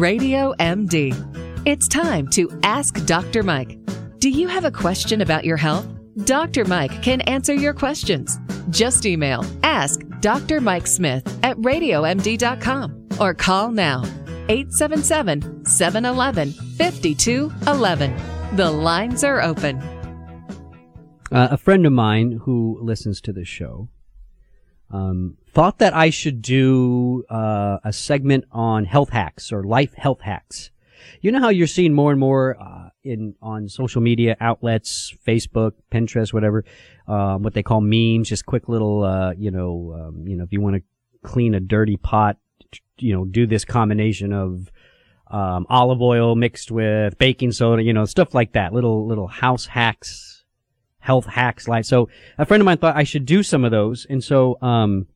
Radio MD. It's time to Ask Dr. Mike. Do you have a question about your health? Dr. Mike can answer your questions. Just email ask Dr. Mike Smith at radiomd.com or call now 877 711 5211. The lines are open. Uh, a friend of mine who listens to the show um, thought that I should do uh, a segment on health hacks or life health hacks. You know how you're seeing more and more uh, in on social media outlets, Facebook, Pinterest, whatever, um, what they call memes, just quick little, uh, you know, um, you know, if you want to clean a dirty pot, you know, do this combination of um, olive oil mixed with baking soda, you know, stuff like that, little little house hacks, health hacks, like so. A friend of mine thought I should do some of those, and so um,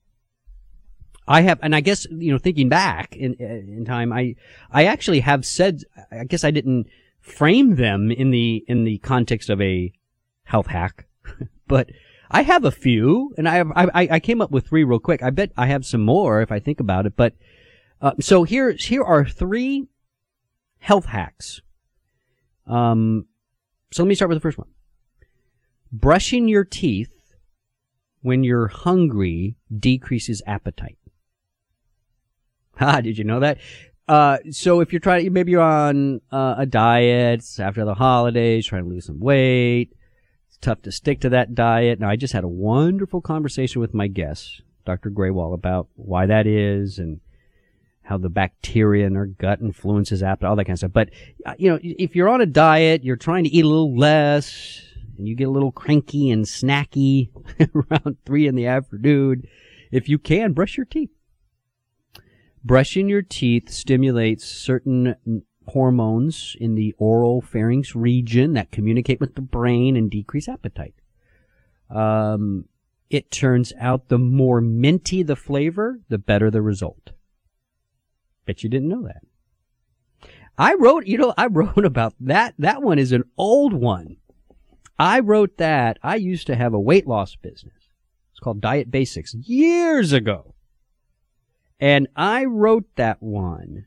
I have, and I guess you know, thinking back in in time, I I actually have said, I guess I didn't frame them in the in the context of a health hack, but I have a few, and I have I I came up with three real quick. I bet I have some more if I think about it, but uh, so here here are three health hacks. Um, so let me start with the first one. Brushing your teeth when you're hungry decreases appetite. Ah, did you know that? Uh, so if you're trying, maybe you're on uh, a diet after the holidays, trying to lose some weight. It's tough to stick to that diet. Now, I just had a wonderful conversation with my guest, Dr. Graywall, about why that is and how the bacteria in our gut influences appetite, all that kind of stuff. But, uh, you know, if you're on a diet, you're trying to eat a little less, and you get a little cranky and snacky around three in the afternoon, if you can, brush your teeth. Brushing your teeth stimulates certain hormones in the oral pharynx region that communicate with the brain and decrease appetite. Um, it turns out the more minty the flavor, the better the result. Bet you didn't know that. I wrote, you know, I wrote about that. That one is an old one. I wrote that. I used to have a weight loss business. It's called Diet Basics years ago. And I wrote that one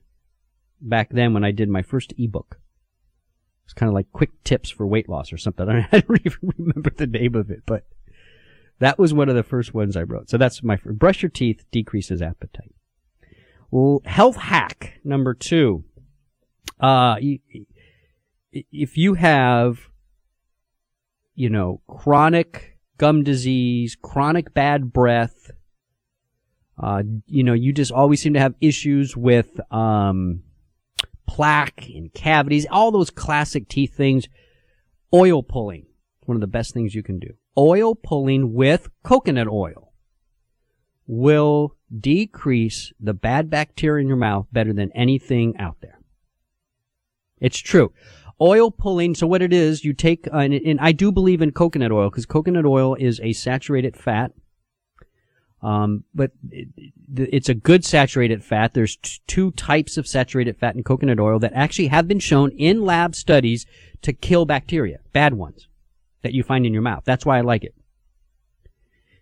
back then when I did my first ebook. It's kind of like quick tips for weight loss or something. I don't even remember the name of it, but that was one of the first ones I wrote. So that's my first. Brush your teeth decreases appetite. Well, health hack number two. Uh, if you have, you know, chronic gum disease, chronic bad breath, uh, you know, you just always seem to have issues with, um, plaque and cavities, all those classic teeth things. Oil pulling, one of the best things you can do. Oil pulling with coconut oil will decrease the bad bacteria in your mouth better than anything out there. It's true. Oil pulling, so what it is, you take, uh, and, and I do believe in coconut oil because coconut oil is a saturated fat um, but it, it's a good saturated fat. There's t- two types of saturated fat in coconut oil that actually have been shown in lab studies to kill bacteria, bad ones that you find in your mouth. That's why I like it.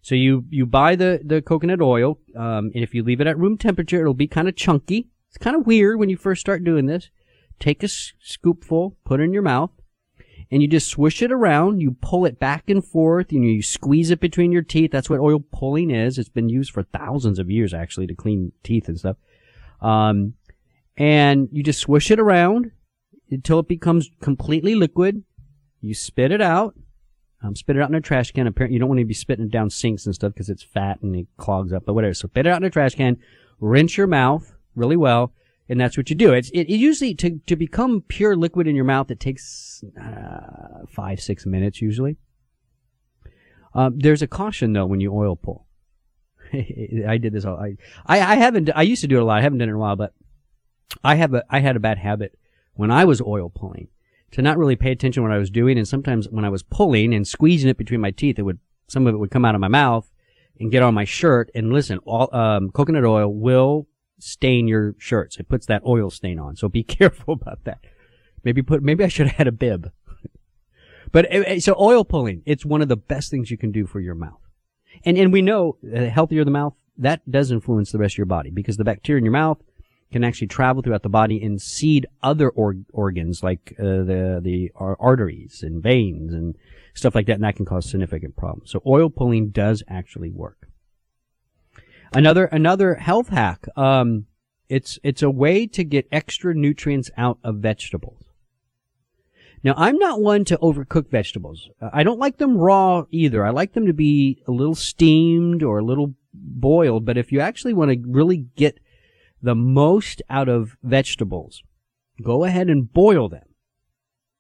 So you, you buy the, the coconut oil, um, and if you leave it at room temperature, it'll be kind of chunky. It's kind of weird when you first start doing this. Take a s- scoopful, put it in your mouth, and you just swish it around. You pull it back and forth. Know, you squeeze it between your teeth. That's what oil pulling is. It's been used for thousands of years actually to clean teeth and stuff. Um, and you just swish it around until it becomes completely liquid. You spit it out. Um, spit it out in a trash can. Apparently, you don't want to be spitting it down sinks and stuff because it's fat and it clogs up, but whatever. So spit it out in a trash can. Rinse your mouth really well and that's what you do. It's it, it, usually to to become pure liquid in your mouth. It takes uh, five six minutes usually. Um, there's a caution though when you oil pull. I did this all. I, I I haven't. I used to do it a lot. I haven't done it in a while, but I have a I had a bad habit when I was oil pulling to not really pay attention to what I was doing, and sometimes when I was pulling and squeezing it between my teeth, it would some of it would come out of my mouth and get on my shirt. And listen, all um, coconut oil will stain your shirts. It puts that oil stain on. So be careful about that. Maybe put, maybe I should have had a bib. but eh, eh, so oil pulling, it's one of the best things you can do for your mouth. And, and we know the healthier the mouth, that does influence the rest of your body because the bacteria in your mouth, can actually travel throughout the body and seed other or- organs like uh, the the arteries and veins and stuff like that, and that can cause significant problems. So oil pulling does actually work. Another another health hack. Um, it's it's a way to get extra nutrients out of vegetables. Now, I'm not one to overcook vegetables. I don't like them raw either. I like them to be a little steamed or a little boiled. But if you actually want to really get the most out of vegetables, go ahead and boil them.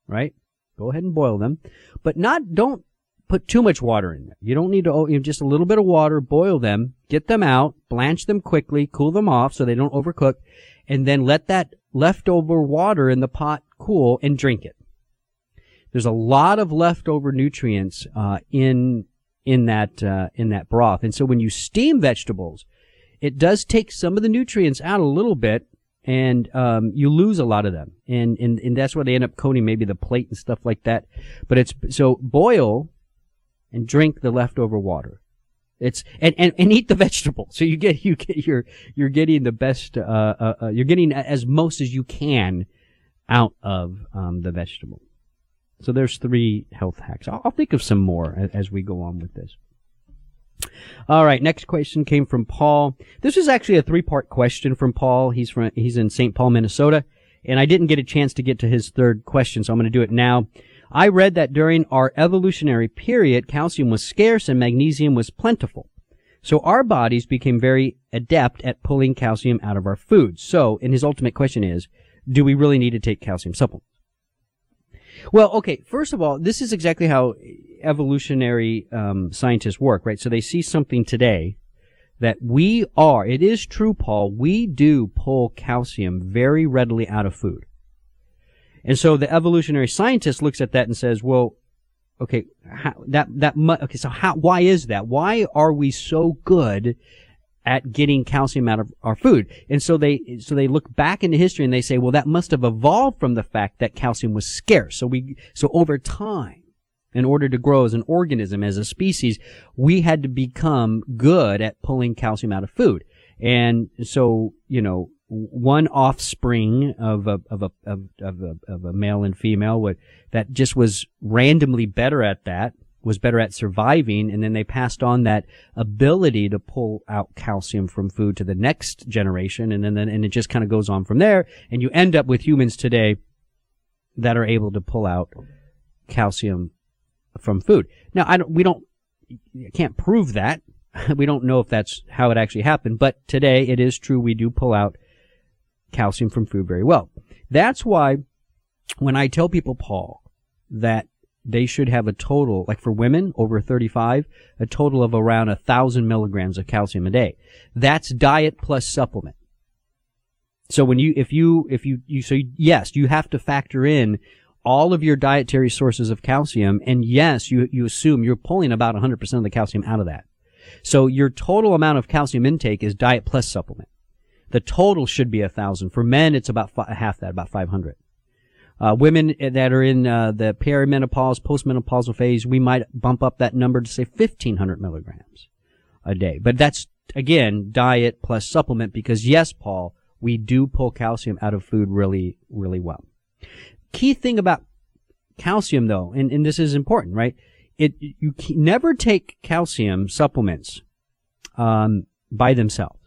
Right? Go ahead and boil them, but not, don't put too much water in there. You don't need to, oh, you know, just a little bit of water, boil them, get them out, blanch them quickly, cool them off so they don't overcook, and then let that leftover water in the pot cool and drink it. There's a lot of leftover nutrients uh, in in that uh, in that broth, and so when you steam vegetables, it does take some of the nutrients out a little bit, and um, you lose a lot of them, and, and and that's why they end up coating maybe the plate and stuff like that. But it's so boil and drink the leftover water. It's and, and, and eat the vegetable. So you get you get your you're getting the best. Uh, uh, uh, you're getting as most as you can out of um, the vegetable. So there's three health hacks. I'll, I'll think of some more as, as, we go on with this. All right, next question came from Paul. This is actually a three-part question from Paul. He's from he's in St. Paul, Minnesota, and I didn't get a chance to get to his third question, so I'm going to do it now. I read that during our evolutionary period, calcium was scarce and magnesium was plentiful. So our bodies became very adept at pulling calcium out of our food. So, and his ultimate question is, do we really need to take calcium supplements? Well, okay. First of all, this is exactly how evolutionary um, scientists work, right? So they see something today that we are. It is true, Paul. We do pull calcium very readily out of food, and so the evolutionary scientist looks at that and says, "Well, okay, how, that that okay. So how? Why is that? Why are we so good at getting calcium out of our food. And so they, so they look back into history and they say, well, that must have evolved from the fact that calcium was scarce. So we, so over time, in order to grow as an organism, as a species, we had to become good at pulling calcium out of food. And so, you know, one offspring of a, of a, of, of a, of a male and female would, that just was randomly better at that was better at surviving and then they passed on that ability to pull out calcium from food to the next generation and then, and it just kind of goes on from there and you end up with humans today that are able to pull out calcium from food. Now I don't we don't can't prove that. we don't know if that's how it actually happened, but today it is true we do pull out calcium from food very well. That's why when I tell people Paul that they should have a total, like for women over 35, a total of around a thousand milligrams of calcium a day. That's diet plus supplement. So when you, if you, if you, you, so yes, you have to factor in all of your dietary sources of calcium. And yes, you, you assume you're pulling about 100% of the calcium out of that. So your total amount of calcium intake is diet plus supplement. The total should be a thousand. For men, it's about fi- half that, about 500. Uh, women that are in uh, the perimenopause, postmenopausal phase, we might bump up that number to say 1500 milligrams a day. But that's, again, diet plus supplement because yes, Paul, we do pull calcium out of food really, really well. Key thing about calcium though, and, and this is important, right? It, you never take calcium supplements, um, by themselves,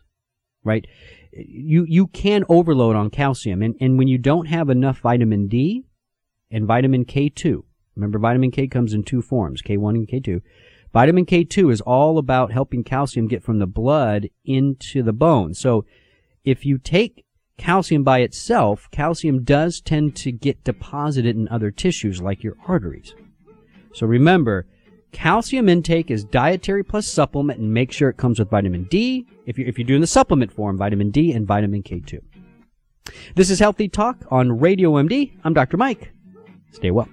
right? You you can overload on calcium, and and when you don't have enough vitamin D and vitamin K2, remember vitamin K comes in two forms, K1 and K2. Vitamin K2 is all about helping calcium get from the blood into the bone. So if you take calcium by itself, calcium does tend to get deposited in other tissues like your arteries. So remember, calcium intake is dietary plus supplement and make sure it comes with vitamin D. If you're, if you're doing the supplement form, vitamin D and vitamin K2. This is Healthy Talk on Radio MD. I'm Dr. Mike. Stay well.